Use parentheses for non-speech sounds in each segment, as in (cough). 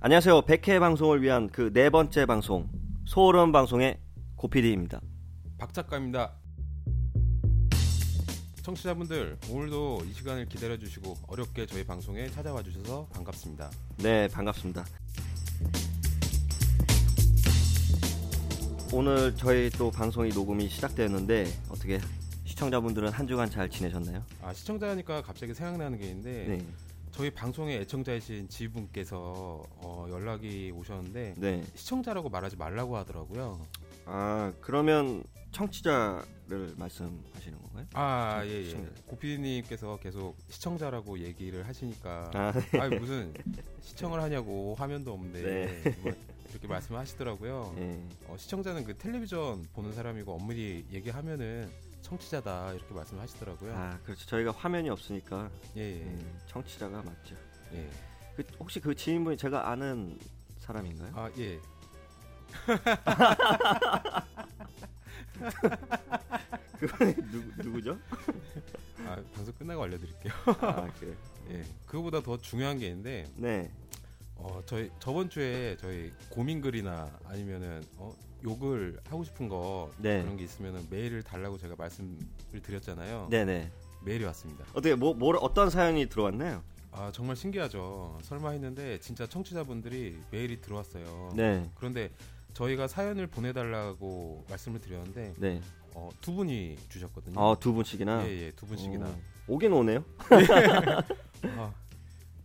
안녕하세요. 백회 방송을 위한 그 네 번째 방송 소름 방송의 고피디입니다. 박 작가입니다. 청취자분들 오늘도 이 시간을 기다려 주시고 어렵게 저희 방송에 찾아와 주셔서 반갑습니다. 네, 반갑습니다. 오늘 저희 또 방송이 녹음이 시작되었는데 어떻게 시청자분들은 한 주간 잘 지내셨나요? 아 시청자니까 갑자기 생각나는 게 있는데 네. 저희 방송의 애청자이신 지분께서 어, 연락이 오셨는데 네. 시청자라고 말하지 말라고 하더라고요. 아, 그러면 청취자를 말씀하시는 건가요? 아 시- 예예. 시청자. 고피디님께서 계속 시청자라고 얘기를 하시니까 아, 아 무슨 시청을 하냐고 화면도 없는데 네. 뭐 이렇게 말씀하시더라고요. 예. 어, 시청자는 그 텔레비전 보는 사람이고 엄밀히 얘기하면은 청취자다 이렇게 말씀하시더라고요. 아, 그렇죠. 저희가 화면이 없으니까 예, 예, 음, 청취자가 맞죠. 예. 그, 혹시 그 지인분이 제가 아는 사람인가요? 아 예. (laughs) 그분이 누구, 누구죠? 아 방송 끝나고 알려드릴게요. 아, 그래. (laughs) 예. 그거보다 더 중요한 게 있는데 네. 어 저희 저번 주에 저희 고민 글이나 아니면은 어 욕을 하고 싶은 거 네. 그런 게 있으면은 메일을 달라고 제가 말씀을 드렸잖아요. 네네. 메일이 왔습니다. 어떻게 뭐, 뭐 어떤 사연이 들어왔나요? 아 정말 신기하죠. 설마 했는데 진짜 청취자분들이 메일이 들어왔어요. 네. 그런데 저희가 사연을 보내달라고 말씀을 드렸는데 네. 어, 두 분이 주셨거든요. 아, 두 분씩이나. 예예 두 분씩이나. 오, 오긴 오네요. (laughs) 아,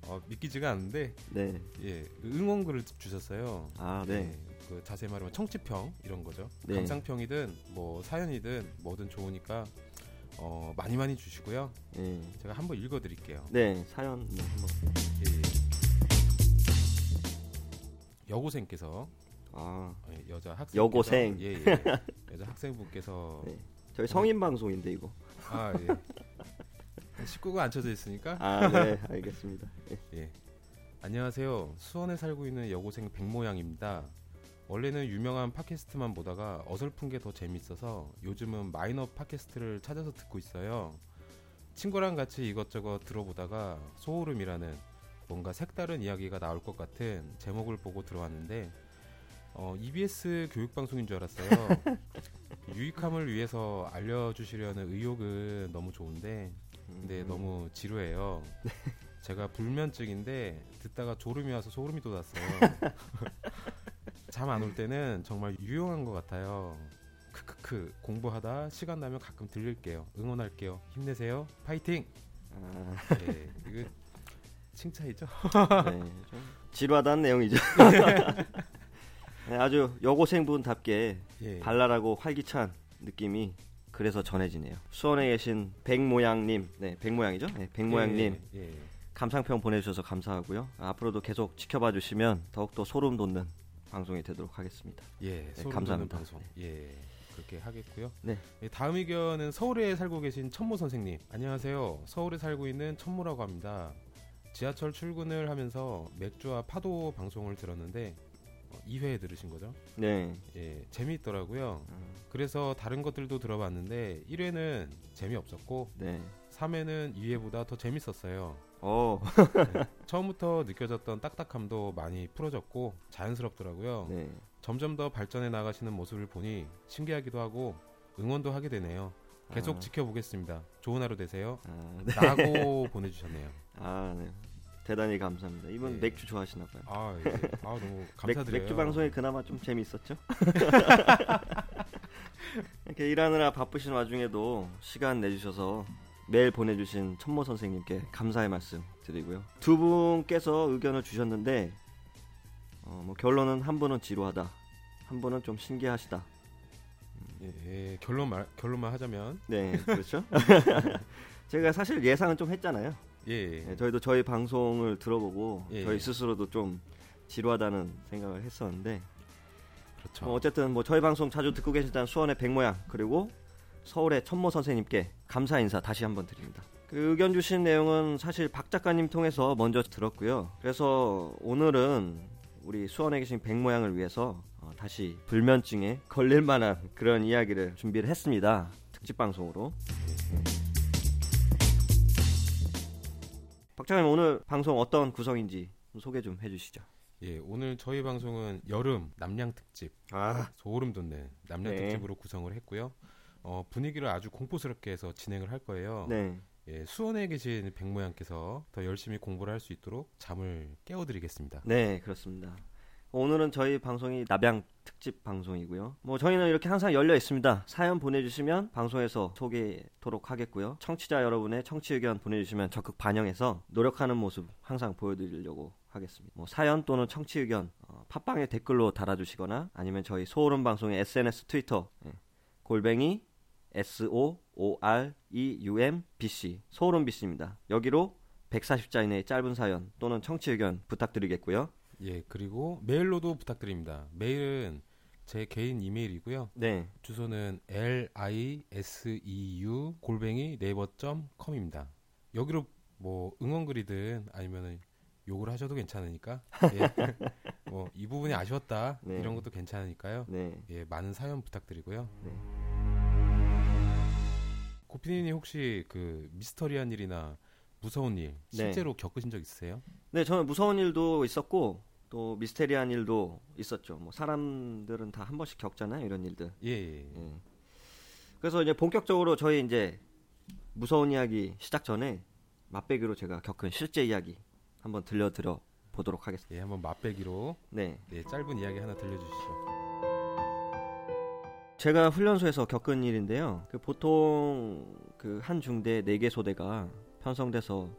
어, 믿기지가 않는데 네. 예 응원글을 주셨어요. 아, 네. 예, 그 자세히 말하면 청취평 이런 거죠. 네. 감상평이든 뭐 사연이든 뭐든 좋으니까 어, 많이 많이 주시고요. 예. 제가 한번 읽어드릴게요. 네, 사연 뭐 한번. 예, 예. 여고생께서 아, 예, 여자 학생 여고생. 예, 예. (laughs) 여자 학생분께서 네. 저희 성인 방송인데 이거. 아 예. 식구가 앉혀져 있으니까 아, 네, 알겠습니다. 예. 예. 안녕하세요. 수원에 살고 있는 여고생 백모양입니다. 원래는 유명한 팟캐스트만 보다가 어설픈 게 더 재밌어서 요즘은 마이너 팟캐스트를 찾아서 듣고 있어요. 친구랑 같이 이것저것 들어보다가 소오름이라는 뭔가 색다른 이야기가 나올 것 같은 제목을 보고 들어왔는데 어, EBS 교육방송인 줄 알았어요. (laughs) 유익함을 위해서 알려주시려는 의욕은 너무 좋은데 근데 음, 너무 지루해요. (laughs) 제가 불면증인데 듣다가 졸음이 와서 소름이 돋았어요. (laughs) 잠 안 올 때는 정말 유용한 것 같아요. 크크크 공부하다 시간 나면 가끔 들릴게요. 응원할게요. 힘내세요. 파이팅. 아, 예, 이거 칭찬이죠? 네. 좀 지루하다는 내용이죠. (laughs) 네, 아주 여고생분답게 예. 발랄하고 활기찬 느낌이 그래서 전해지네요. 수원에 계신 백모양님, 네, 백모양이죠? 네, 백모양님 예, 예. 감상평 보내주셔서 감사하고요. 앞으로도 계속 지켜봐 주시면 더욱더 소름 돋는 방송이 되도록 하겠습니다. 예, 소름 감사합니다. 방송. 예, 그렇게 하겠고요. 네. 예, 다음 의견은 서울에 살고 계신 천모 선생님. 안녕하세요. 서울에 살고 있는 천모라고 합니다. 지하철 출근을 하면서 맥주와 파도 방송을 들었는데 어, 2회 들으신 거죠? 네. 예, 재미있더라고요. 어, 그래서 다른 것들도 들어봤는데 1회는 재미없었고 네. 3회는 2회보다 더 재밌었어요. 어, 네, 처음부터 느껴졌던 딱딱함도 많이 풀어졌고 자연스럽더라고요. 네. 점점 더 발전해 나가시는 모습을 보니 신기하기도 하고 응원도 하게 되네요. 계속 아. 지켜보겠습니다. 좋은 하루 되세요. 아, 네. 라고 (laughs) 보내주셨네요. 아, 네. 대단히 감사합니다. 이분 예. 맥주 좋아하시나 봐요. 아, 예. 아 너무 맥, 감사드려요. 맥주 방송이 그나마 좀 재미있었죠? (laughs) (laughs) 이렇게 일하느라 바쁘신 와중에도 시간 내주셔서 메일 보내주신 천모 선생님께 감사의 말씀 드리고요. 두 분께서 의견을 주셨는데 어, 뭐 결론은 한 분은 지루하다, 한 분은 좀 신기하시다. 예, 예. 결론 말 결론만 하자면 네, 그렇죠. (laughs) 제가 사실 예상은 좀 했잖아요. 예, 예. 네, 저희도 저희 방송을 들어보고 예. 저희 스스로도 좀 지루하다는 생각을 했었는데 그렇죠. 뭐 어쨌든 뭐 저희 방송 자주 듣고 계시다는 수원의 백모양 그리고 서울의 천모 선생님께 감사 인사 다시 한번 드립니다. 그 의견 주신 내용은 사실 박 작가님 통해서 먼저 들었고요. 그래서 오늘은 우리 수원에 계신 백모양을 위해서 어, 다시 불면증에 걸릴 만한 그런 이야기를 준비를 했습니다. 특집 방송으로. 박 작가님 오늘 방송 어떤 구성인지 소개 좀 해주시죠. 예, 오늘 저희 방송은 여름 남양 특집 아, 소름 돋는 남양 네. 특집으로 구성을 했고요. 어, 분위기를 아주 공포스럽게 해서 진행을 할 거예요. 네. 예, 수원에 계신 백모양께서 더 열심히 공부를 할 수 있도록 잠을 깨워드리겠습니다. 네, 그렇습니다. 오늘은 저희 방송이 남양 특집 방송이고요. 뭐 저희는 이렇게 항상 열려 있습니다. 사연 보내주시면 방송에서 소개토록 하겠고요. 청취자 여러분의 청취 의견 보내주시면 적극 반영해서 노력하는 모습 항상 보여드리려고 하겠습니다. 뭐 사연 또는 청취 의견 어, 팟빵에 댓글로 달아주시거나 아니면 저희 소오름 방송의 SNS 트위터 예, 골뱅이 S O O R E U M B C 소오름 BC입니다. 여기로 140자 이내의 짧은 사연 또는 청취 의견 부탁드리겠고요. 예, 그리고 메일로도 부탁드립니다. 메일은 제 개인 이메일이고요. 네, 주소는 l i s e u 골뱅이 네이버 .com입니다. 여기로 뭐 응원글이든 아니면은 욕을 하셔도 괜찮으니까 예. (laughs) 뭐이 부분이 아쉬웠다 네. 이런 것도 괜찮으니까요. 네. 예, 많은 사연 부탁드리고요. 네. 고피디님 혹시 그 미스터리한 일이나 무서운 일 네. 실제로 겪으신 적 있으세요? 네, 저는 무서운 일도 있었고 또 미스테리한 일도 있었죠. 뭐 사람들은 다 한 번씩 겪잖아요, 이런 일들. 예, 예. 예. 그래서 이제 본격적으로 저희 이제 무서운 이야기 시작 전에 맛배기로 제가 겪은 실제 이야기 한번 들려드려 보도록 하겠습니다. 예, 한번 맛배기로 네, 네, 짧은 이야기 하나 들려주시죠. 제가 훈련소에서 겪은 일인데요. 그 보통 그 한 중대 네 개 소대가 편성돼서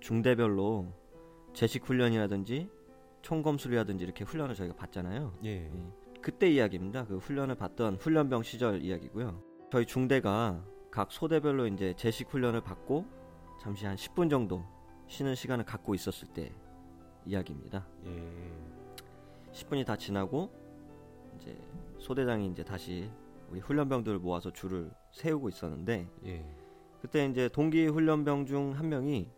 중대별로 제식 훈련이라든지 총검술이라든지 이렇게 훈련을 저희가 받잖아요. 예, 그때 이야기입니다. 그 훈련을 받던 훈련병 시절 이야기고요. 저희 중대가 각 소대별로 이제 제식 훈련을 받고 잠시 한 10분 정도 쉬는 시간을 갖고 있었을 때 이야기입니다. 예, 10분이 다 지나고 이제 소대장이 이제 다시 우리 훈련병들을 모아서 줄을 세우고 있었는데 예, 그때 이제 동기 훈련병 중 한 명이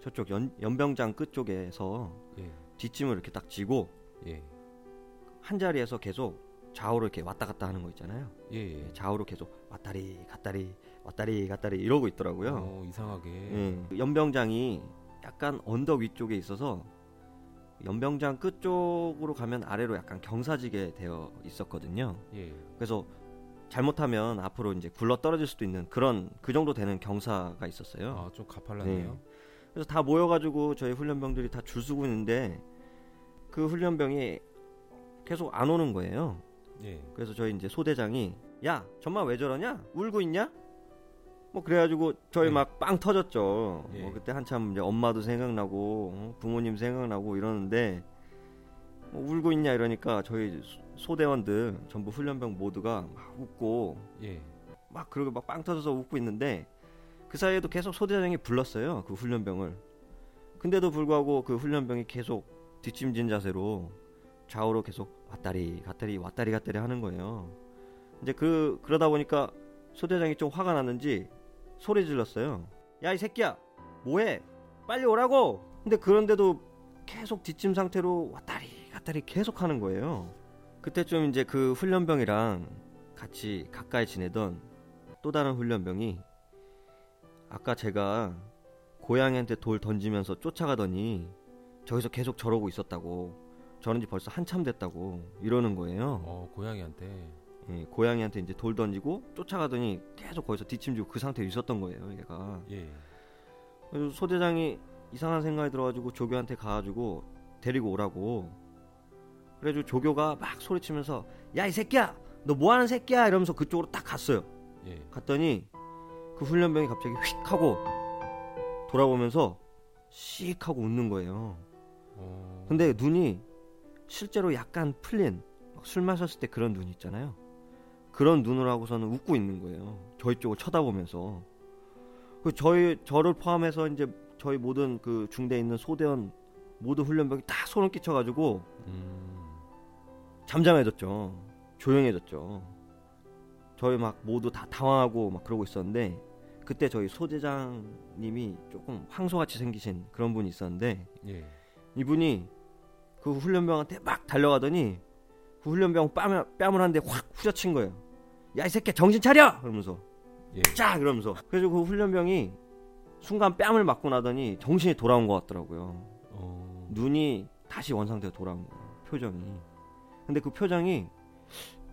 저쪽 연, 연병장 끝 쪽에서 예, 뒷짐을 이렇게 딱 지고 예, 한 자리에서 계속 좌우로 이렇게 왔다 갔다 하는 거 있잖아요. 예, 예. 좌우로 계속 왔다리 갔다리 왔다리 갔다리 이러고 있더라고요. 어, 이상하게. 예. 연병장이 약간 언덕 위쪽에 있어서 연병장 끝 쪽으로 가면 아래로 약간 경사지게 되어 있었거든요. 예, 그래서 잘못하면 앞으로 이제 굴러 떨어질 수도 있는 그런 그 정도 되는 경사가 있었어요. 아, 좀 가팔랐네요. 그래서 다 모여가지고 저희 훈련병들이 다 줄 서고 있는데 그 훈련병이 계속 안 오는 거예요. 예, 그래서 저희 이제 소대장이 야 전마 왜 저러냐 울고 있냐 뭐 그래가지고 저희 네. 막빵 터졌죠 예. 뭐 그때 한참 이제 엄마도 생각나고 어, 부모님 생각나고 이러는데 뭐 울고 있냐 이러니까 저희 소- 소대원들 전부 훈련병 모두가 막 웃고 예, 막 그러고 막 빵 터져서 웃고 있는데 그 사이에도 계속 소대장이 불렀어요 그 훈련병을. 근데도 불구하고 그 훈련병이 계속 뒷짐진 자세로 좌우로 계속 왔다리 갔다리 왔다리 갔다리 하는 거예요. 이제 그 그러다 보니까 소대장이 좀 화가 났는지 소리 질렀어요 야 이 새끼야 뭐해? 빨리 오라고! 근데 그런데도 계속 뒷짐 상태로 왔다리 갔다리 계속 하는 거예요 그때쯤 이제 그 훈련병이랑 같이 가까이 지내던 또 다른 훈련병이 아까 제가 고양이한테 돌 던지면서 쫓아가더니 저기서 계속 저러고 있었다고 저런 지 벌써 한참 됐다고 이러는 거예요. 어, 고양이한테. 예, 고양이한테 이제 돌 던지고 쫓아가더니 계속 거기서 뒷짐지고 그 상태에 있었던 거예요, 얘가. 예, 그래서 소대장이 이상한 생각이 들어가지고 조교한테 가가지고 데리고 오라고. 그래가지고 조교가 막 소리치면서 야 이 새끼야, 너 뭐하는 새끼야 이러면서 그쪽으로 딱 갔어요. 예, 갔더니 그 훈련병이 갑자기 휙 하고 돌아보면서 씩 하고 웃는 거예요. 어, 근데 눈이 실제로 약간 풀린 막술 마셨을 때 그런 눈 있잖아요. 그런 눈을 하고서는 웃고 있는 거예요. 저희 쪽을 쳐다보면서. 그 저희 저를 포함해서 이제 저희 모든 그 중대에 있는 소대원 모든 훈련병이 다 소름 끼쳐가지고 음, 잠잠해졌죠. 조용해졌죠. 저희 막 모두 다 당황하고 막 그러고 있었는데 그때 저희 소대장님이 조금 황소같이 생기신 그런 분이 있었는데 예, 이분이 그 훈련병한테 막 달려가더니 그 훈련병 뺨을, 뺨을 한 대 확 후려친 거예요. 야 이 새끼 정신 차려! 그러면서 예, 쫙 이러면서 그래서 그 훈련병이 순간 뺨을 맞고 나더니 정신이 돌아온 것 같더라고요. 어, 눈이 다시 원상태로 돌아온 거예요. 표정이. 근데 그 표정이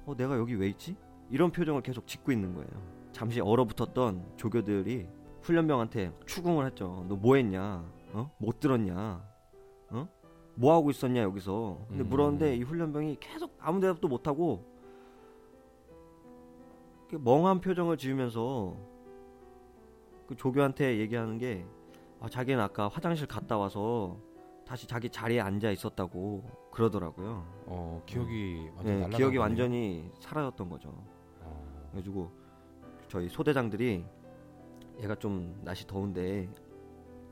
어 내가 여기 왜 있지? 이런 표정을 계속 짓고 있는 거예요. 잠시 얼어붙었던 조교들이 훈련병한테 추궁을 했죠. 너 뭐 했냐? 어? 못 들었냐? 어? 뭐 하고 있었냐 여기서? 근데 음. 물었는데 이 훈련병이 계속 아무 대답도 못 하고 멍한 표정을 지으면서 그 조교한테 얘기하는 게 아, 자기는 아까 화장실 갔다 와서 다시 자기 자리에 앉아 있었다고 그러더라고요. 어 기억이 완전 네, 기억이. 완전히 사라졌던 거죠. 어, 그래가지고 저희 소대장들이 얘가 좀 날씨 더운데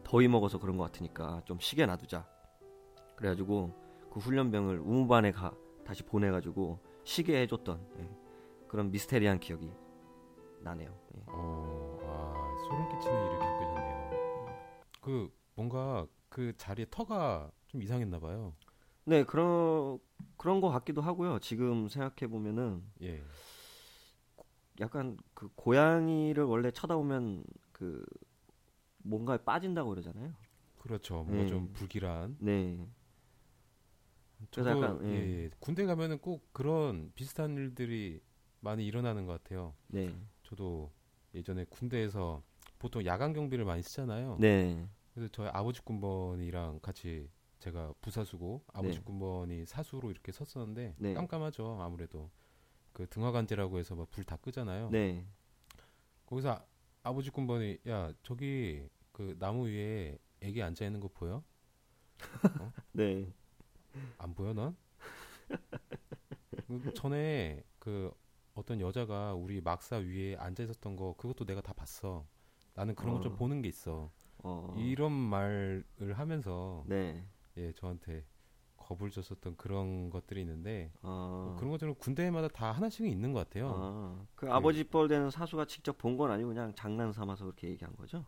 더위 먹어서 그런 것 같으니까 좀 쉬게 놔두자. 그래가지고 그 훈련병을 우무반에 가 다시 보내가지고 쉬게 해줬던 예, 그런 미스테리한 기억이 나네요. 예. 어, 아, 소름 끼치는 일을 겪으셨네요. 그 뭔가 그 자리에 터가 좀 이상했나 봐요. 네 그런 그런 것 같기도 하고요. 지금 생각해 보면은 예. 약간 그 고양이를 원래 쳐다보면 그 뭔가에 빠진다고 그러잖아요. 그렇죠. 뭔가 음. 좀 불길한. 네. 저도 약간, 예. 예. 예. 군대 가면은 꼭 그런 비슷한 일들이 많이 일어나는 것 같아요. 네. 저도 예전에 군대에서 보통 야간 경비를 많이 쓰잖아요. 네. 그래서 저희 아버지 군번이랑 같이 제가 부사수고 아버지 네. 군번이 사수로 이렇게 섰었는데 네. 깜깜하죠 아무래도 그 등화관제라고 해서 막 불 다 끄잖아요. 네. 거기서 아, 아버지 군번이 야 저기 그 나무 위에 애기 앉아 있는 거 보여? (laughs) 네. 안 보여 넌? 그 전에 그 어떤 여자가 우리 막사 위에 앉아 있었던 거 그것도 내가 다 봤어. 나는 그런 거좀 어. 보는 게 있어. 어. 이런 말을 하면서 네. 예 저한테 겁을 줬었던 그런 것들이 있는데 아. 뭐 그런 것들은 군대마다 다 하나씩은 있는 것 같아요. 아. 그 아버지 뻘 되는 사수가 직접 본 건 아니고 그냥 장난 삼아서 그렇게 얘기한 거죠?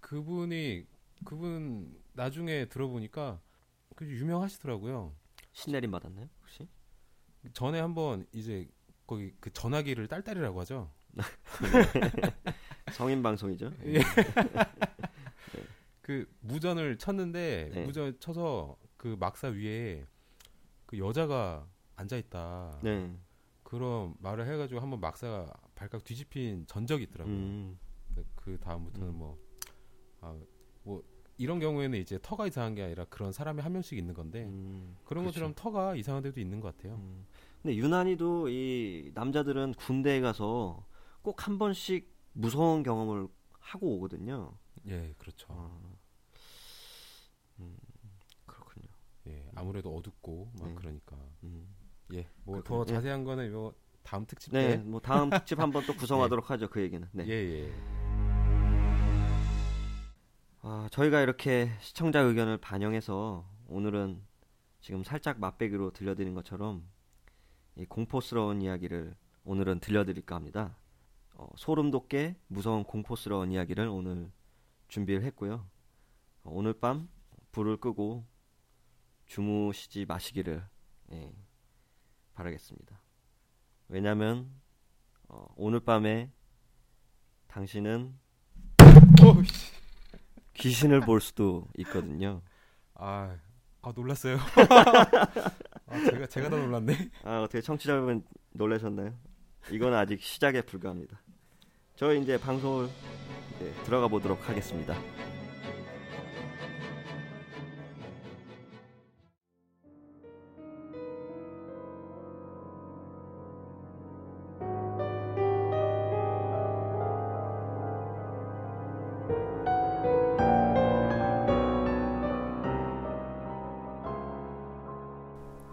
그분이 그분 나중에 들어보니까 그 유명하시더라고요. 신내림 받았나요? 혹시? 전에 한번 이제 거기 그 전화기를 딸딸이라고 하죠. (laughs) (laughs) 성인 방송이죠? 예. 그 무전을 쳤는데 네. 무전 쳐서 그 막사 위에 그 여자가 앉아 있다. 네. 그런 말을 해가지고 한번 막사가 발칵 뒤집힌 전적이 있더라고요. 음. 그 다음부터는 음. 뭐, 아, 뭐 이런 경우에는 이제 터가 이상한 게 아니라 그런 사람이 한 명씩 있는 건데 음. 그런 그렇죠. 것처럼 터가 이상한 데도 있는 것 같아요. 음. 근데 유난히도 이 남자들은 군대에 가서 꼭 한 번씩 무서운 경험을 하고 오거든요. 예, 그렇죠. 아. 음. 그렇군요. 예, 아무래도 어둡고 막 네. 그러니까. 음. 예, 뭐더 그렇군요. 예. 자세한 거는 요 다음 특집 네, 때. 뭐 다음 특집 한번 또 (laughs) 구성하도록 하죠. 그 얘기는. 네. 예, 예. 아, 저희가 이렇게 시청자 의견을 반영해서 오늘은 지금 살짝 맛배기로 들려드린 것처럼 이 공포스러운 이야기를 오늘은 들려드릴까 합니다. 어, 소름 돋게 무서운 공포스러운 이야기를 오늘 준비를 했고요. 어, 오늘 밤 불을 끄고 주무시지 마시기를 예, 바라겠습니다. 왜냐면 어, 오늘 밤에 당신은 귀신을 볼 수도 있거든요. 아, 아 놀랐어요. (laughs) 아, 제가 제가 더 놀랐네. 아 어떻게 청취자 여러분 놀라셨나요? 이건 아직 시작에 불과합니다. 저희 이제 방송을 이제 들어가 보도록 하겠습니다.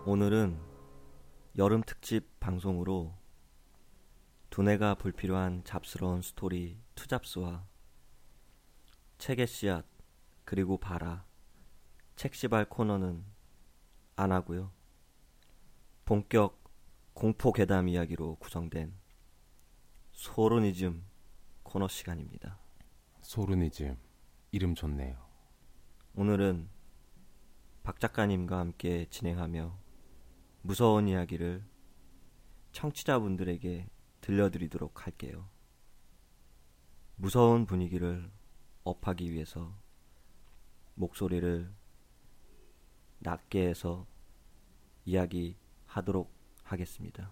오늘은 여름 특집 방송으로 두뇌가 불필요한 잡스러운 스토리 투잡스와 책의 씨앗 그리고 바라 책시발 코너는 안 하고요. 본격 공포 괴담 이야기로 구성된 소르니즘 코너 시간입니다. 소르니즘 이름 좋네요. 오늘은 박 작가님과 함께 진행하며 무서운 이야기를 청취자분들에게 들려드리도록 할게요. 무서운 분위기를 업하기 위해서 목소리를 낮게 해서 이야기하도록 하겠습니다.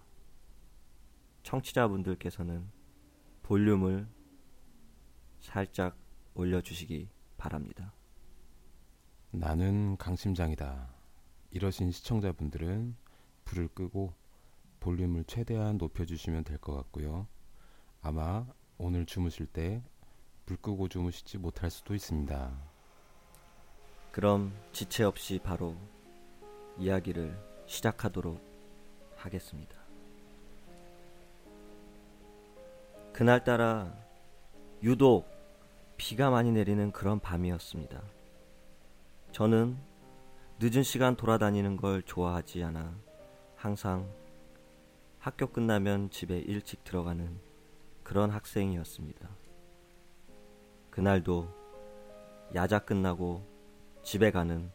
청취자분들께서는 볼륨을 살짝 올려주시기 바랍니다. 나는 강심장이다. 이러신 시청자분들은 불을 끄고 볼륨을 최대한 높여주시면 될 것 같고요. 아마 오늘 주무실 때 불 끄고 주무시지 못할 수도 있습니다. 그럼 지체 없이 바로 이야기를 시작하도록 하겠습니다. 그날따라 유독 비가 많이 내리는 그런 밤이었습니다. 저는 늦은 시간 돌아다니는 걸 좋아하지 않아 항상 학교 끝나면 집에 일찍 들어가는 그런 학생이었습니다. 그날도 야자 끝나고 집에 가는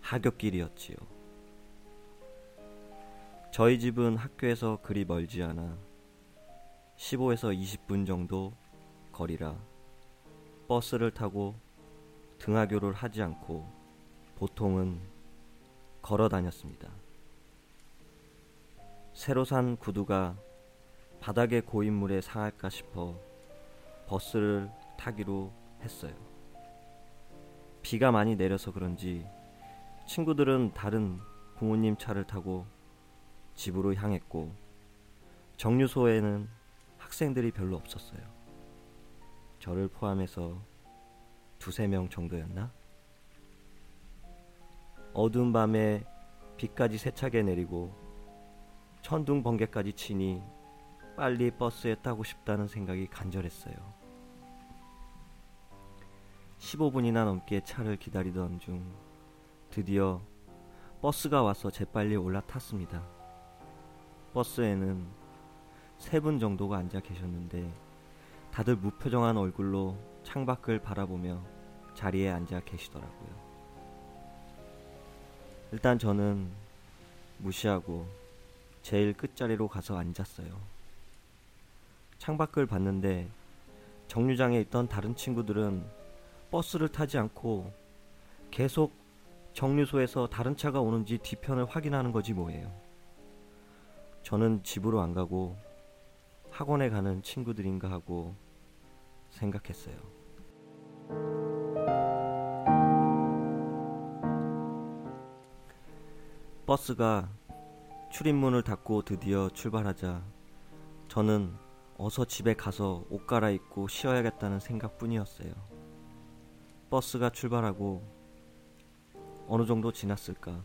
하굣길이었지요. 저희 집은 학교에서 그리 멀지 않아 15에서 20분 정도 거리라 버스를 타고 등하교를 하지 않고 보통은 걸어 다녔습니다. 새로 산 구두가 바닥에 고인 물에 상할까 싶어 버스를 타기로 했어요. 비가 많이 내려서 그런지 친구들은 다른 부모님 차를 타고 집으로 향했고 정류소에는 학생들이 별로 없었어요. 저를 포함해서 두세 명 정도였나? 어두운 밤에 비까지 세차게 내리고 천둥 번개까지 치니 빨리 버스에 타고 싶다는 생각이 간절했어요. 15분이나 넘게 차를 기다리던 중 드디어 버스가 와서 재빨리 올라탔습니다. 버스에는 세 분 정도가 앉아 계셨는데 다들 무표정한 얼굴로 창밖을 바라보며 자리에 앉아 계시더라고요. 일단 저는 무시하고 제일 끝자리로 가서 앉았어요. 창밖을 봤는데 정류장에 있던 다른 친구들은 버스를 타지 않고 계속 정류소에서 다른 차가 오는지 뒤편을 확인하는 거지 뭐예요. 저는 집으로 안 가고 학원에 가는 친구들인가 하고 생각했어요. 버스가 출입문을 닫고 드디어 출발하자 저는 어서 집에 가서 옷 갈아입고 쉬어야겠다는 생각뿐이었어요. 버스가 출발하고 어느 정도 지났을까.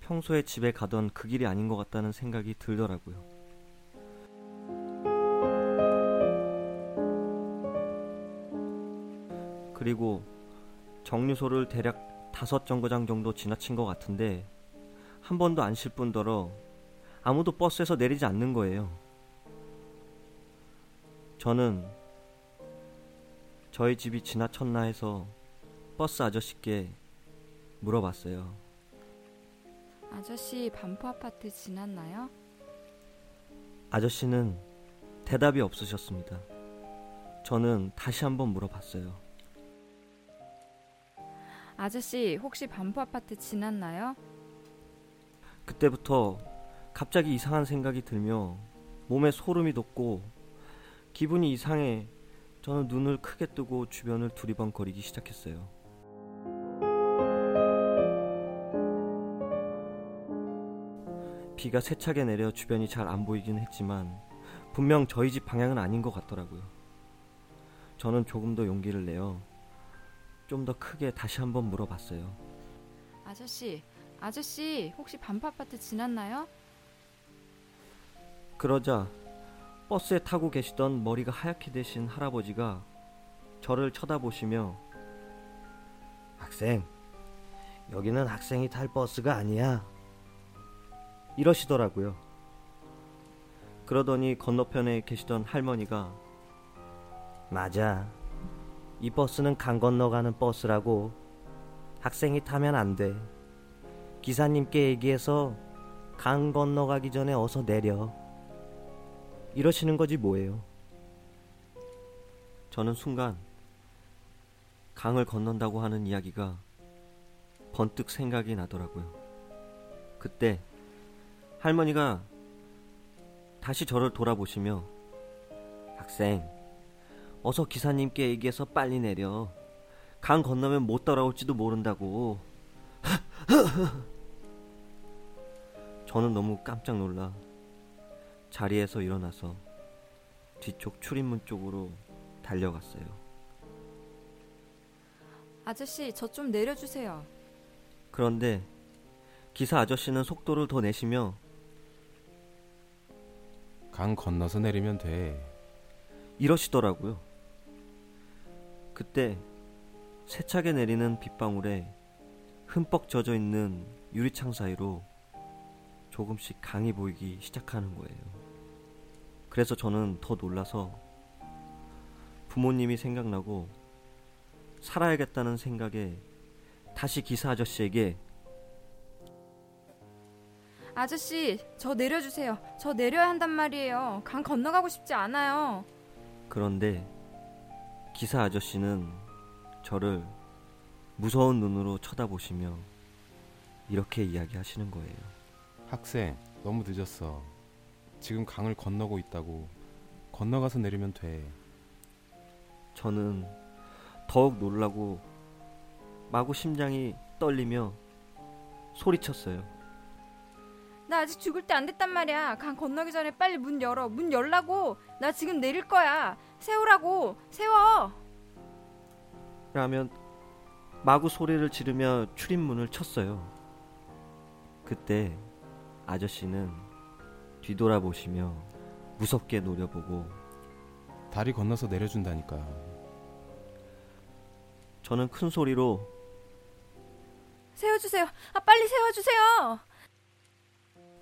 평소에 집에 가던 그 길이 아닌 것 같다는 생각이 들더라고요. 그리고 정류소를 대략 다섯 정거장 정도 지나친 것 같은데 한 번도 안 쉴 뿐더러 아무도 버스에서 내리지 않는 거예요. 저는 저희 집이 지나쳤나 해서 버스 아저씨께 물어봤어요. 아저씨 반포 아파트 지났나요? 아저씨는 대답이 없으셨습니다. 저는 다시 한번 물어봤어요. 아저씨 혹시 반포 아파트 지났나요? 그때부터 갑자기 이상한 생각이 들며 몸에 소름이 돋고 기분이 이상해 저는 눈을 크게 뜨고 주변을 두리번거리기 시작했어요. 비가 세차게 내려 주변이 잘 안 보이긴 했지만 분명 저희 집 방향은 아닌 것 같더라고요. 저는 조금 더 용기를 내어 좀 더 크게 다시 한번 물어봤어요. 아저씨, 아저씨 혹시 반포 아파트 지났나요? 그러자 버스에 타고 계시던 머리가 하얗게 되신 할아버지가 저를 쳐다보시며 학생, 여기는 학생이 탈 버스가 아니야. 이러시더라고요. 그러더니 건너편에 계시던 할머니가 맞아. 이 버스는 강 건너가는 버스라고. 학생이 타면 안 돼. 기사님께 얘기해서 강 건너가기 전에 어서 내려. 이러시는 거지 뭐예요. 저는 순간 강을 건넌다고 하는 이야기가 번뜩 생각이 나더라고요. 그때 할머니가 다시 저를 돌아보시며 학생 어서 기사님께 얘기해서 빨리 내려 강 건너면 못 돌아올지도 모른다고 (laughs) 저는 너무 깜짝 놀라 자리에서 일어나서 뒤쪽 출입문 쪽으로 달려갔어요. 아저씨, 저 좀 내려주세요. 그런데 기사 아저씨는 속도를 더 내시며 강 건너서 내리면 돼. 이러시더라고요. 그때 세차게 내리는 빗방울에 흠뻑 젖어 있는 유리창 사이로 조금씩 강이 보이기 시작하는 거예요. 그래서 저는 더 놀라서 부모님이 생각나고 살아야겠다는 생각에 다시 기사 아저씨에게 아저씨, 저 내려주세요. 저 내려야 한단 말이에요. 강 건너가고 싶지 않아요. 그런데 기사 아저씨는 저를 무서운 눈으로 쳐다보시며 이렇게 이야기하시는 거예요. 학생, 너무 늦었어. 지금 강을 건너고 있다고. 건너가서 내리면 돼. 저는 더욱 놀라고 마구 심장이 떨리며 소리쳤어요. 나 아직 죽을 때 안 됐단 말이야. 강 건너기 전에 빨리 문 열어. 문 열라고. 나 지금 내릴 거야. 세우라고. 세워. 라면 마구 소리를 지르며 출입문을 쳤어요. 그때 아저씨는 뒤돌아보시며 무섭게 노려보고 다리 건너서 내려준다니까. 저는 큰 소리로 세워주세요. 아, 빨리 세워주세요.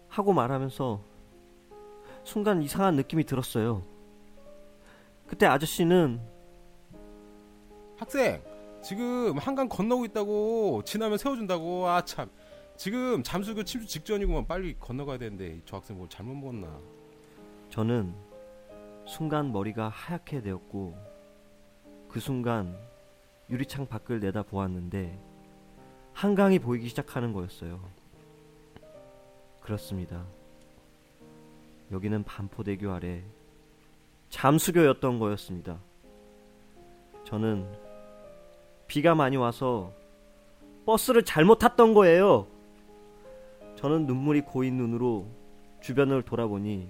하고 말하면서 순간 이상한 느낌이 들었어요. 그때 아저씨는 학생, 지금 한강 건너고 있다고. 지나면 세워준다고. 아 참. 지금 잠수교 침수 직전이구만. 빨리 건너가야 되는데 저 학생 뭘 잘못 먹었나? 저는 순간 머리가 하얗게 되었고 그 순간 유리창 밖을 내다 보았는데 한강이 보이기 시작하는 거였어요. 그렇습니다. 여기는 반포대교 아래 잠수교였던 거였습니다. 저는 비가 많이 와서 버스를 잘못 탔던 거예요. 저는 눈물이 고인 눈으로 주변을 돌아보니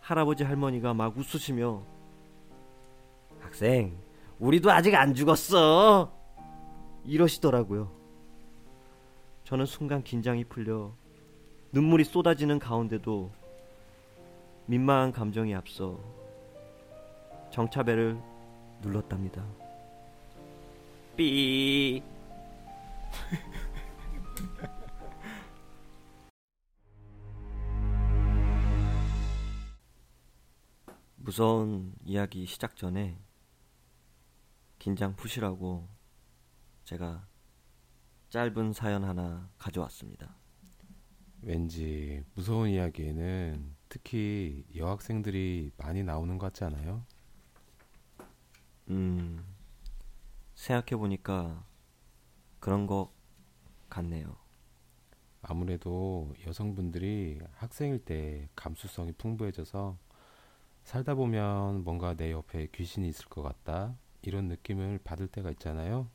할아버지 할머니가 막 웃으시며 학생 우리도 아직 안 죽었어. 이러시더라고요. 저는 순간 긴장이 풀려 눈물이 쏟아지는 가운데도 민망한 감정이 앞서 정차벨을 눌렀답니다. 삐 (laughs) 무서운 이야기 시작 전에 긴장 푸시라고 제가 짧은 사연 하나 가져왔습니다. 왠지 무서운 이야기에는 특히 여학생들이 많이 나오는 것 같지 않아요? 음, 생각해보니까 그런 것 같네요. 아무래도 여성분들이 학생일 때 감수성이 풍부해져서 살다 보면 뭔가 내 옆에 귀신이 있을 것 같다 이런 느낌을 받을 때가 있잖아요.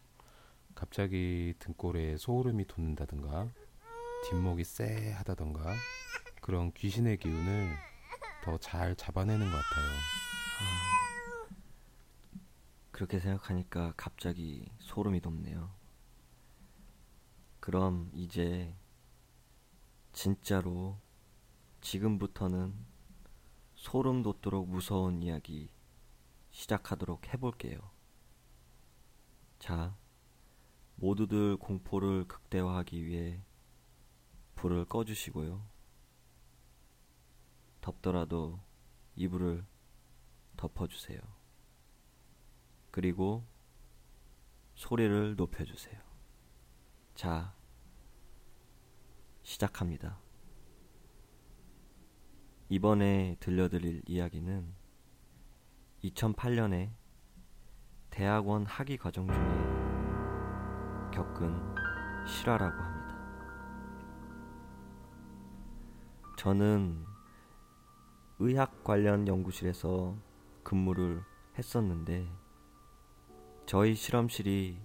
갑자기 등골에 소름이 돋는다든가 뒷목이 쎄 하다던가 그런 귀신의 기운을 더 잘 잡아내는 것 같아요. 그렇게 생각하니까 갑자기 소름이 돋네요. 그럼 이제 진짜로 지금부터는 소름 돋도록 무서운 이야기 시작하도록 해볼게요. 자, 모두들 공포를 극대화하기 위해 불을 꺼주시고요. 덥더라도 이불을 덮어주세요. 그리고 소리를 높여주세요. 자, 시작합니다. 이번에 들려드릴 이야기는 2008년에 대학원 학위 과정 중에 겪은 실화라고 합니다. 저는 의학 관련 연구실에서 근무를 했었는데 저희 실험실이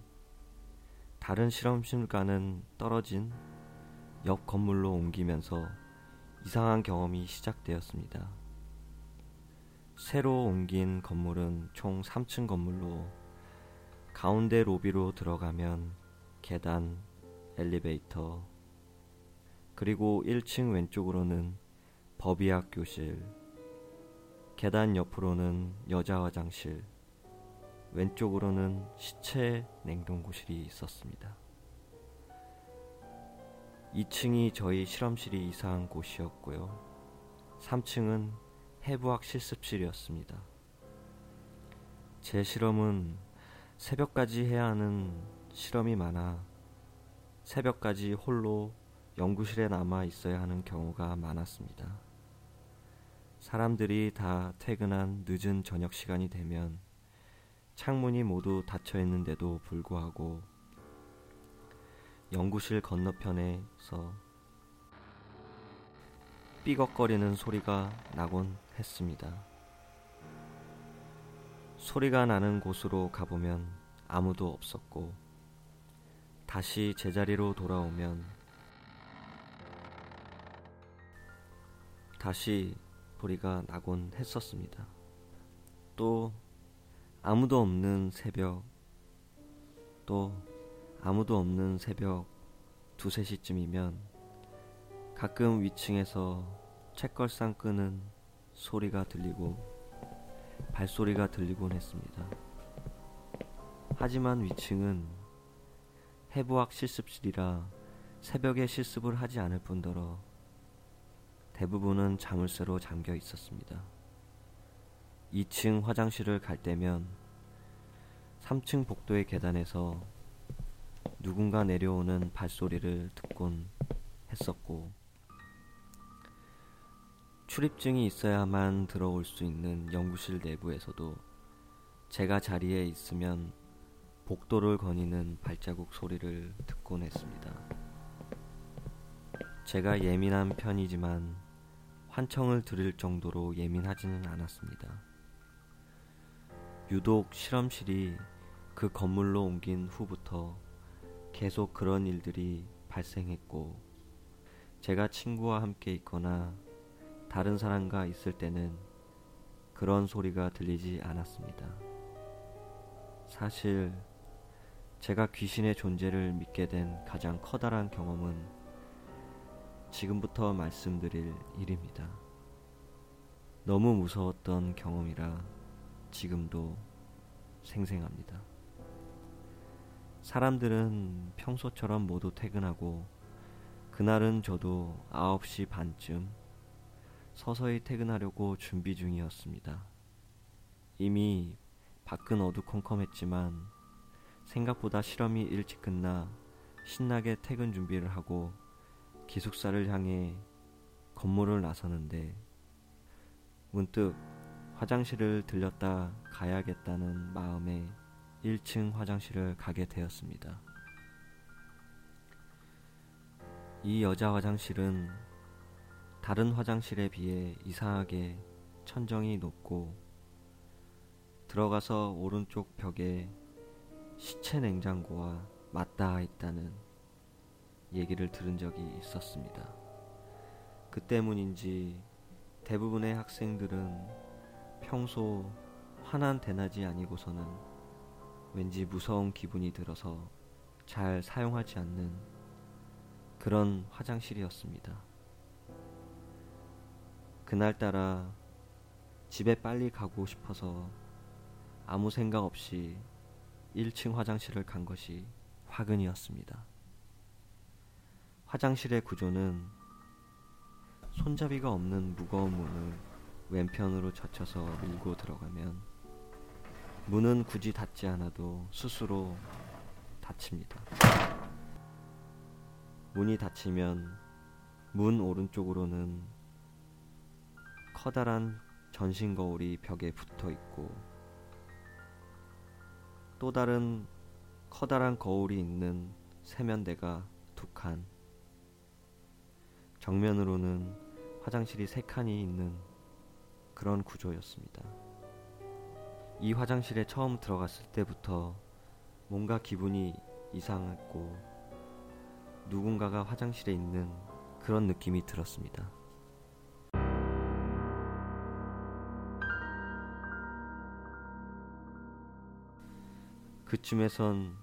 다른 실험실과는 떨어진 옆 건물로 옮기면서 이상한 경험이 시작되었습니다. 새로 옮긴 건물은 총 3층 건물로 가운데 로비로 들어가면 계단, 엘리베이터, 그리고 1층 왼쪽으로는 법의학 교실, 계단 옆으로는 여자 화장실, 왼쪽으로는 시체 냉동고실이 있었습니다. 2층이 저희 실험실이 이사한 곳이었고요. 3층은 해부학 실습실이었습니다. 제 실험은 새벽까지 해야 하는 실험이 많아 새벽까지 홀로 연구실에 남아 있어야 하는 경우가 많았습니다. 사람들이 다 퇴근한 늦은 저녁 시간이 되면 창문이 모두 닫혀 있는데도 불구하고 연구실 건너편에서 삐걱거리는 소리가 나곤 했습니다. 소리가 나는 곳으로 가보면 아무도 없었고 다시 제자리로 돌아오면 다시 소리가 나곤 했었습니다. 또 아무도 없는 새벽 또 아무도 없는 새벽 두세 시쯤이면 가끔 위층에서 책걸상 끄는 소리가 들리고 발소리가 들리곤 했습니다. 하지만 위층은 해부학 실습실이라 새벽에 실습을 하지 않을 뿐더러 대부분은 자물쇠로 잠겨 있었습니다. 2층 화장실을 갈 때면 3층 복도의 계단에서 누군가 내려오는 발소리를 듣곤 했었고 출입증이 있어야만 들어올 수 있는 연구실 내부에서도 제가 자리에 있으면 복도를 거니는 발자국 소리를 듣곤 했습니다. 제가 예민한 편이지만 환청을 들을 정도로 예민하지는 않았습니다. 유독 실험실이 그 건물로 옮긴 후부터 계속 그런 일들이 발생했고 제가 친구와 함께 있거나 다른 사람과 있을 때는 그런 소리가 들리지 않았습니다. 사실 제가 귀신의 존재를 믿게 된 가장 커다란 경험은 지금부터 말씀드릴 일입니다. 너무 무서웠던 경험이라 지금도 생생합니다. 사람들은 평소처럼 모두 퇴근하고 그날은 저도 9시 반쯤 서서히 퇴근하려고 준비 중이었습니다. 이미 밖은 어두컴컴했지만 생각보다 실험이 일찍 끝나 신나게 퇴근 준비를 하고 기숙사를 향해 건물을 나서는데 문득 화장실을 들렸다 가야겠다는 마음에 1층 화장실을 가게 되었습니다. 이 여자 화장실은 다른 화장실에 비해 이상하게 천정이 높고 들어가서 오른쪽 벽에 시체 냉장고와 맞닿아 있다는 얘기를 들은 적이 있었습니다. 그 때문인지 대부분의 학생들은 평소 환한 대낮이 아니고서는 왠지 무서운 기분이 들어서 잘 사용하지 않는 그런 화장실이었습니다. 그날따라 집에 빨리 가고 싶어서 아무 생각 없이 1층 화장실을 간 것이 화근이었습니다. 화장실의 구조는 손잡이가 없는 무거운 문을 왼편으로 젖혀서 밀고 들어가면 문은 굳이 닫지 않아도 스스로 닫힙니다. 문이 닫히면 문 오른쪽으로는 커다란 전신 거울이 벽에 붙어 있고 또 다른 커다란 거울이 있는 세면대가 두 칸. 정면으로는 화장실이 세 칸이 있는 그런 구조였습니다. 이 화장실에 처음 들어갔을 때부터 뭔가 기분이 이상했고 누군가가 화장실에 있는 그런 느낌이 들었습니다. 그쯤에선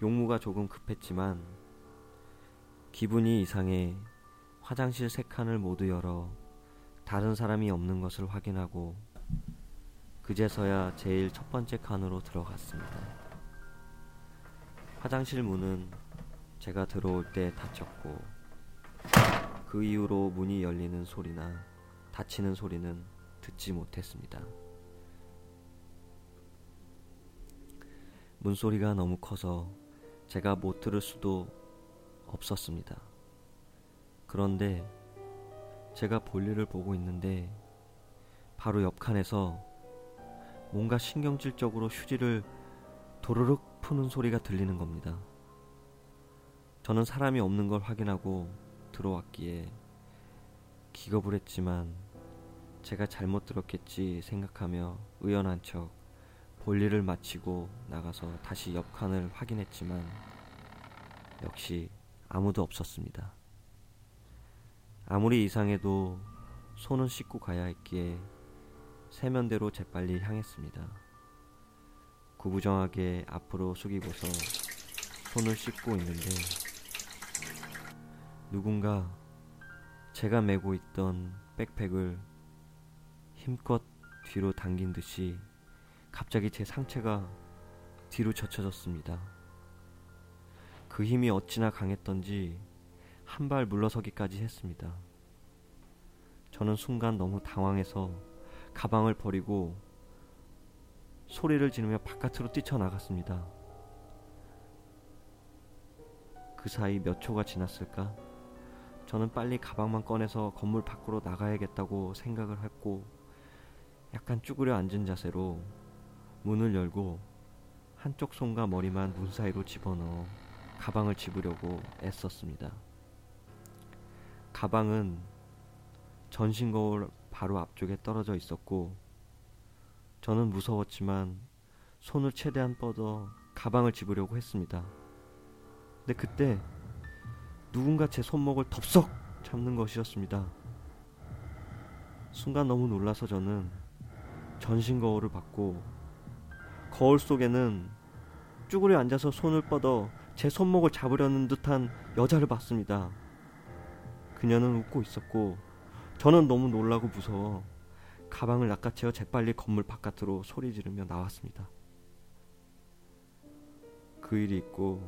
용무가 조금 급했지만 기분이 이상해 화장실 세 칸을 모두 열어 다른 사람이 없는 것을 확인하고 그제서야 제일 첫 번째 칸으로 들어갔습니다. 화장실 문은 제가 들어올 때 닫혔고 그 이후로 문이 열리는 소리나 닫히는 소리는 듣지 못했습니다. 문소리가 너무 커서 제가 못 들을 수도 없었습니다. 그런데 제가 볼일을 보고 있는데 바로 옆 칸에서 뭔가 신경질적으로 휴지를 도르륵 푸는 소리가 들리는 겁니다. 저는 사람이 없는 걸 확인하고 들어왔기에 기겁을 했지만 제가 잘못 들었겠지 생각하며 의연한 척 볼일을 마치고 나가서 다시 옆 칸을 확인했지만 역시 아무도 없었습니다. 아무리 이상해도 손은 씻고 가야 했기에 세면대로 재빨리 향했습니다. 구부정하게 앞으로 숙이고서 손을 씻고 있는데 누군가 제가 메고 있던 백팩을 힘껏 뒤로 당긴 듯이 갑자기 제 상체가 뒤로 젖혀졌습니다. 그 힘이 어찌나 강했던지 한 발 물러서기까지 했습니다. 저는 순간 너무 당황해서 가방을 버리고 소리를 지르며 바깥으로 뛰쳐나갔습니다. 그 사이 몇 초가 지났을까? 저는 빨리 가방만 꺼내서 건물 밖으로 나가야겠다고 생각을 했고 약간 쭈그려 앉은 자세로 문을 열고 한쪽 손과 머리만 문 사이로 집어넣어 가방을 집으려고 애썼습니다. 가방은 전신 거울 바로 앞쪽에 떨어져 있었고 저는 무서웠지만 손을 최대한 뻗어 가방을 집으려고 했습니다. 근데 그때 누군가 제 손목을 덥석 잡는 것이었습니다. 순간 너무 놀라서 저는 전신 거울을 받고 거울 속에는 쭈그려 앉아서 손을 뻗어 제 손목을 잡으려는 듯한 여자를 봤습니다. 그녀는 웃고 있었고 저는 너무 놀라고 무서워 가방을 낚아채어 재빨리 건물 바깥으로 소리 지르며 나왔습니다. 그 일이 있고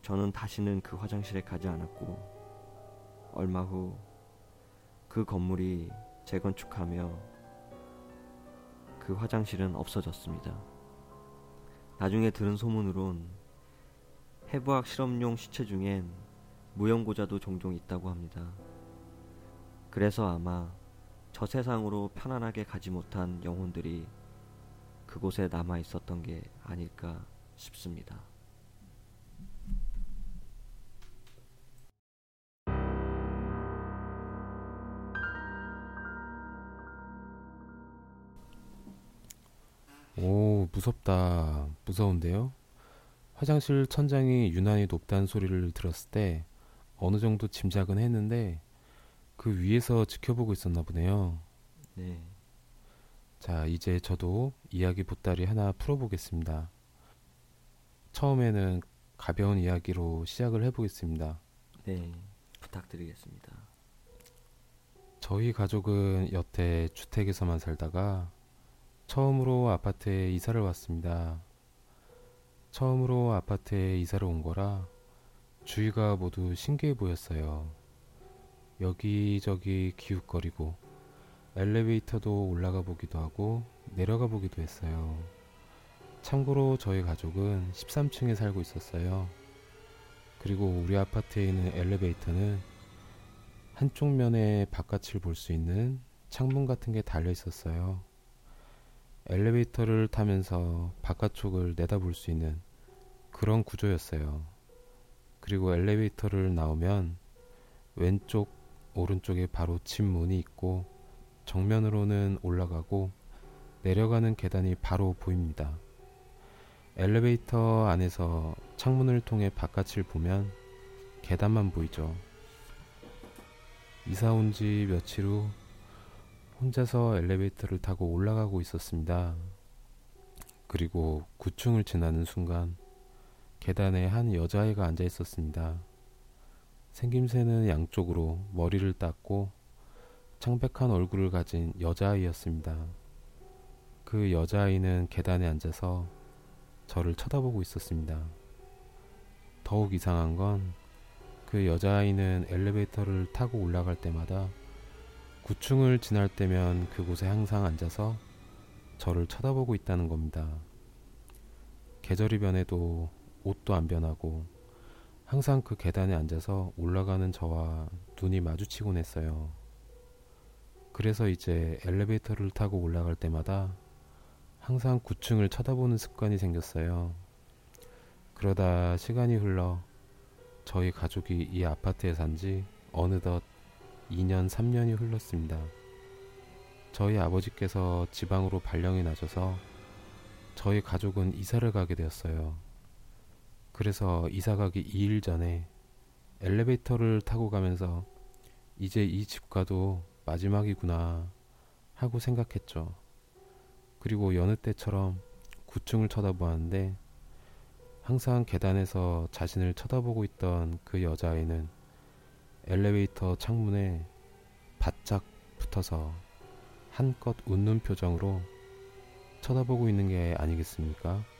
저는 다시는 그 화장실에 가지 않았고 얼마 후 그 건물이 재건축하며 그 화장실은 없어졌습니다. 나중에 들은 소문으론 해부학 실험용 시체 중엔 무용고자도 종종 있다고 합니다. 그래서 아마 저 세상으로 편안하게 가지 못한 영혼들이 그곳에 남아 있었던 게 아닐까 싶습니다. 오, 무섭다. 무서운데요? 화장실 천장이 유난히 높다는 소리를 들었을 때 어느 정도 짐작은 했는데 그 위에서 지켜보고 있었나 보네요. 네. 자, 이제 저도 이야기 보따리 하나 풀어보겠습니다. 처음에는 가벼운 이야기로 시작을 해보겠습니다. 네. 부탁드리겠습니다. 저희 가족은 여태 주택에서만 살다가 처음으로 아파트에 이사를 왔습니다. 처음으로 아파트에 이사를 온 거라 주위가 모두 신기해 보였어요. 여기저기 기웃거리고 엘리베이터도 올라가 보기도 하고 내려가 보기도 했어요. 참고로 저희 가족은 13층에 살고 있었어요. 그리고 우리 아파트에 있는 엘리베이터는 한쪽 면에 바깥을 볼 수 있는 창문 같은 게 달려 있었어요. 엘리베이터를 타면서 바깥쪽을 내다볼 수 있는 그런 구조였어요. 그리고 엘리베이터를 나오면 왼쪽 오른쪽에 바로 집 문이 있고 정면으로는 올라가고 내려가는 계단이 바로 보입니다. 엘리베이터 안에서 창문을 통해 바깥을 보면 계단만 보이죠. 이사 온 지 며칠 후 혼자서 엘리베이터를 타고 올라가고 있었습니다. 그리고 9층을 지나는 순간 계단에 한 여자아이가 앉아 있었습니다. 생김새는 양쪽으로 머리를 땄고 창백한 얼굴을 가진 여자아이였습니다. 그 여자아이는 계단에 앉아서 저를 쳐다보고 있었습니다. 더욱 이상한 건 그 여자아이는 엘리베이터를 타고 올라갈 때마다 9층을 지날 때면 그곳에 항상 앉아서 저를 쳐다보고 있다는 겁니다. 계절이 변해도 옷도 안 변하고 항상 그 계단에 앉아서 올라가는 저와 눈이 마주치곤 했어요. 그래서 이제 엘리베이터를 타고 올라갈 때마다 항상 9층을 쳐다보는 습관이 생겼어요. 그러다 시간이 흘러 저희 가족이 이 아파트에 산 지 어느덧 2년, 3년이 흘렀습니다. 저희 아버지께서 지방으로 발령이 나셔서 저희 가족은 이사를 가게 되었어요. 그래서 이사 가기 2일 전에 엘리베이터를 타고 가면서 이제 이 집과도 마지막이구나 하고 생각했죠. 그리고 여느 때처럼 9층을 쳐다보았는데 항상 계단에서 자신을 쳐다보고 있던 그 여자아이는 엘리베이터 창문에 바짝 붙어서 한껏 웃는 표정으로 쳐다보고 있는 게 아니겠습니까?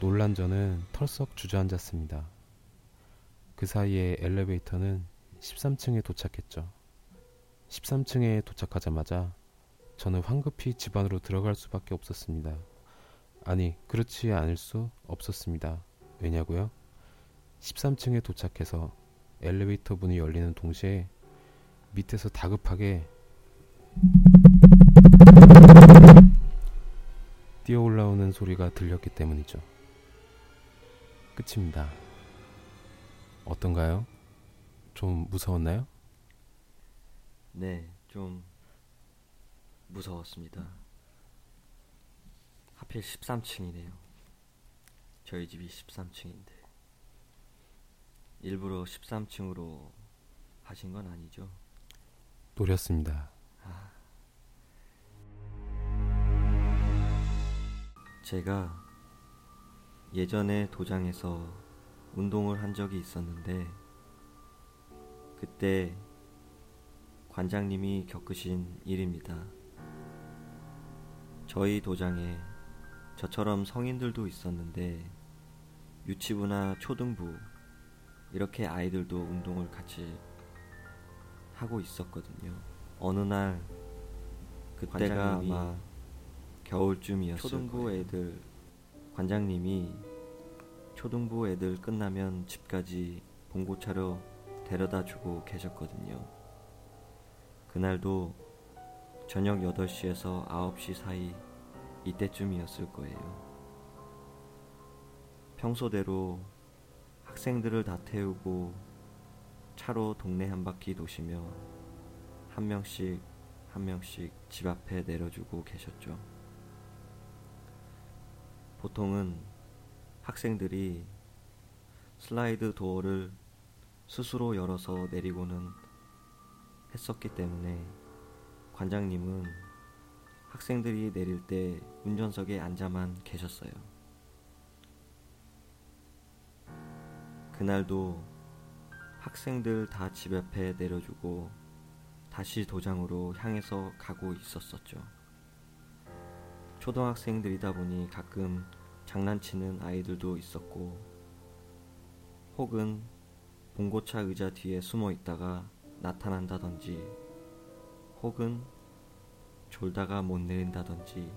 놀란 저는 털썩 주저앉았습니다. 그 사이에 엘리베이터는 13층에 도착했죠. 13층에 도착하자마자 저는 황급히 집 안으로 들어갈 수밖에 없었습니다. 아니, 그렇지 않을 수 없었습니다. 왜냐고요? 13층에 도착해서 엘리베이터 문이 열리는 동시에 밑에서 다급하게 뛰어 올라오는 소리가 들렸기 때문이죠. 끝입니다. 어떤가요? 좀 무서웠나요? 네, 좀 무서웠습니다. 하필 13층이네요. 저희 집이 13층인데. 일부러 13층으로 하신 건 아니죠? 노렸습니다. 제가 예전에 도장에서 운동을 한 적이 있었는데 그때 관장님이 겪으신 일입니다. 저희 도장에 저처럼 성인들도 있었는데 유치부나 초등부 이렇게 아이들도 운동을 같이 하고 있었거든요. 어느 날 그때가 아마 겨울쯤이었을 초등부 거예요. 애들 관장님이 초등부 애들 끝나면 집까지 봉고차로 데려다 주고 계셨거든요. 그날도 저녁 8시에서 9시 사이 이때쯤이었을 거예요. 평소대로 학생들을 다 태우고 차로 동네 한 바퀴 도시며 한 명씩 한 명씩 집 앞에 내려주고 계셨죠. 보통은 학생들이 슬라이드 도어를 스스로 열어서 내리고는 했었기 때문에 관장님은 학생들이 내릴 때 운전석에 앉아만 계셨어요. 그날도 학생들 다 집 앞에 내려주고 다시 도장으로 향해서 가고 있었었죠. 초등학생들이다 보니 가끔 장난치는 아이들도 있었고, 혹은 봉고차 의자 뒤에 숨어 있다가 나타난다든지, 혹은 졸다가 못 내린다든지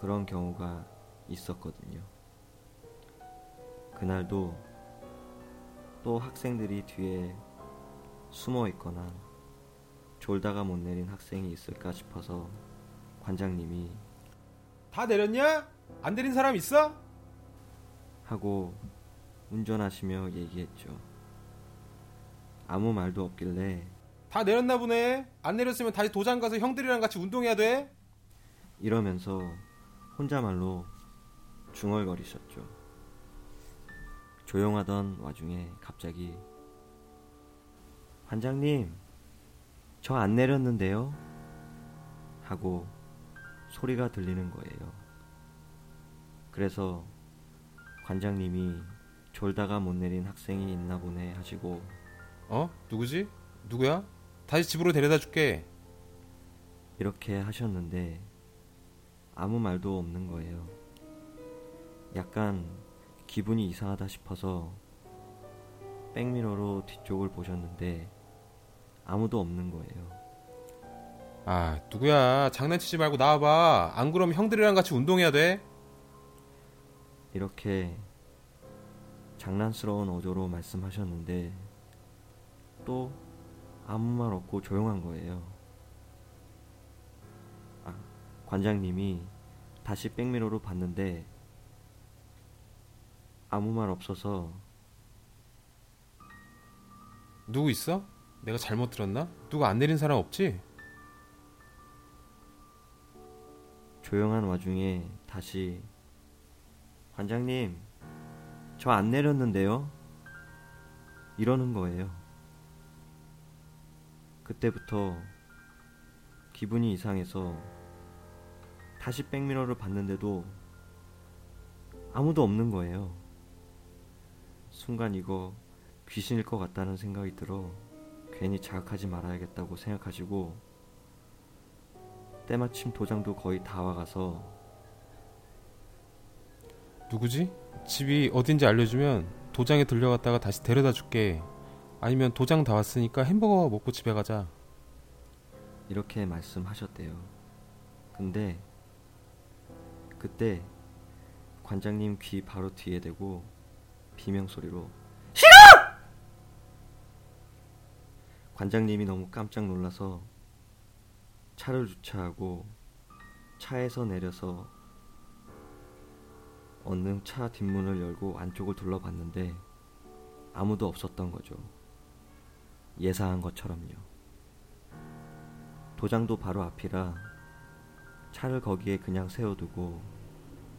그런 경우가 있었거든요. 그날도 또 학생들이 뒤에 숨어 있거나 졸다가 못 내린 학생이 있을까 싶어서 관장님이 다 내렸냐? 안 내린 사람 있어? 하고 운전하시며 얘기했죠. 아무 말도 없길래 다 내렸나 보네. 안 내렸으면 다시 도장 가서 형들이랑 같이 운동해야 돼. 이러면서 혼자말로 중얼거리셨죠. 조용하던 와중에 갑자기 관장님 저 안 내렸는데요 하고 소리가 들리는 거예요. 그래서 관장님이 졸다가 못 내린 학생이 있나 보네 하시고 어? 누구지? 누구야? 다시 집으로 데려다 줄게. 이렇게 하셨는데 아무 말도 없는 거예요. 약간 기분이 이상하다 싶어서 백미러로 뒤쪽을 보셨는데 아무도 없는 거예요. 아, 누구야? 장난치지 말고 나와봐. 안 그러면 형들이랑 같이 운동해야 돼. 이렇게 장난스러운 어조로 말씀하셨는데 또 아무 말 없고 조용한 거예요. 아, 관장님이 다시 백미러로 봤는데 아무 말 없어서 누구 있어? 내가 잘못 들었나? 누구 안 내린 사람 없지? 조용한 와중에 다시 관장님 저 안 내렸는데요? 이러는 거예요. 그때부터 기분이 이상해서 다시 백미러를 봤는데도 아무도 없는 거예요. 순간 이거 귀신일 것 같다는 생각이 들어 괜히 자극하지 말아야겠다고 생각하시고 때마침 도장도 거의 다 와가서 누구지? 집이 어딘지 알려주면 도장에 들려갔다가 다시 데려다 줄게. 아니면 도장 다 왔으니까 햄버거 먹고 집에 가자. 이렇게 말씀하셨대요. 근데 그때 관장님 귀 바로 뒤에 대고 비명 소리로 싫어! 관장님이 너무 깜짝 놀라서 차를 주차하고 차에서 내려서 얼른 차 뒷문을 열고 안쪽을 둘러봤는데 아무도 없었던 거죠. 예상한 것처럼요. 도장도 바로 앞이라 차를 거기에 그냥 세워두고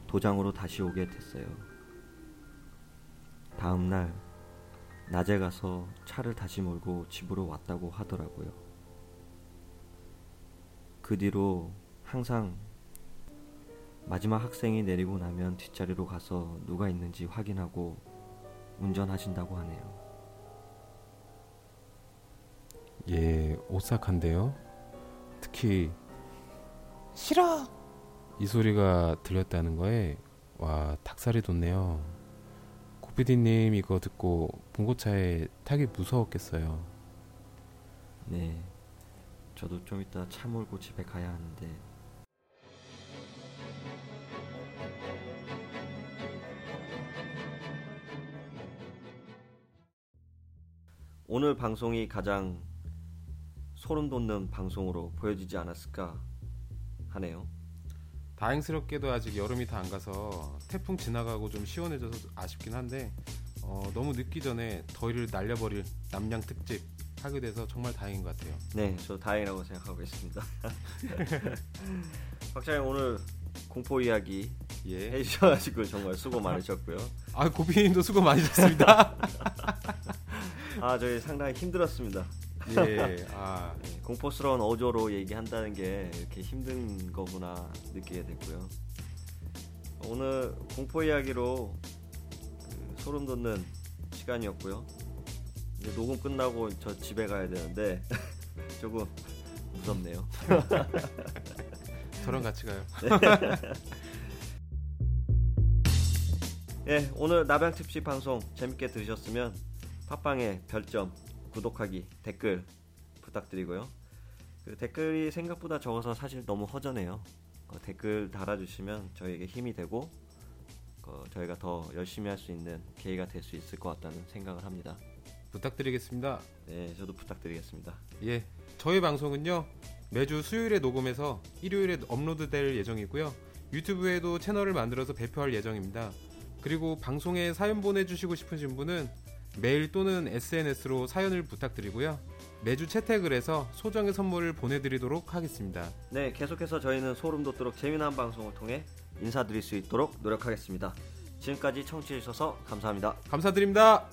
도장으로 다시 오게 됐어요. 다음 날 낮에 가서 차를 다시 몰고 집으로 왔다고 하더라고요. 그 뒤로 항상 마지막 학생이 내리고 나면 뒷자리로 가서 누가 있는지 확인하고 운전하신다고 하네요. 예, 오싹한데요. 특히 싫어. 이 소리가 들렸다는 거에 와 닭살이 돋네요. 고피디님 이거 듣고 봉고차에 타기 무서웠겠어요. 네. 저도 좀 이따 차 몰고 집에 가야 하는데 오늘 방송이 가장 소름 돋는 방송으로 보여지지 않았을까 하네요. 다행스럽게도 아직 여름이 다 안 가서 태풍 지나가고 좀 시원해져서 아쉽긴 한데 어, 너무 늦기 전에 더위를 날려버릴 남양 특집 하게 돼서 정말 다행인 것 같아요. 네, 저 다행이라고 생각하고 있습니다. (laughs) 박사님 오늘 공포 이야기 예. 해주셔가지고 정말 수고 많으셨고요. (laughs) 아 고피님도 수고 많으셨습니다. (laughs) 아 저희 상당히 힘들었습니다. 예. 아 네, 공포스러운 어조로 얘기한다는 게 이렇게 힘든 거구나 느끼게 됐고요. 오늘 공포 이야기로 그 소름 돋는 시간이었고요. 이제 녹음 끝나고 저 집에 가야 되는데 (laughs) 조금 무섭네요. 저랑 같이 가요. (laughs) 예, 오늘 나병 특집 방송 재밌게 들으셨으면 팟빵에 별점, 구독하기, 댓글 부탁드리고요. 그 댓글이 생각보다 적어서 사실 너무 허전해요. 어, 댓글 달아주시면 저에게 힘이 되고 어, 저희가 더 열심히 할 수 있는 계기가 될 수 있을 것 같다는 생각을 합니다. 부탁드리겠습니다. 네, 저도 부탁드리겠습니다. 예. 저희 방송은요. 매주 수요일에 녹음해서 일요일에 업로드될 예정이고요. 유튜브에도 채널을 만들어서 배포할 예정입니다. 그리고 방송에 사연 보내주시고 싶으신 분은 메일 또는 SNS로 사연을 부탁드리고요. 매주 채택을 해서 소정의 선물을 보내드리도록 하겠습니다. 네, 계속해서 저희는 소름 돋도록 재미난 방송을 통해 인사드릴 수 있도록 노력하겠습니다. 지금까지 청취해 주셔서 감사합니다. 감사드립니다.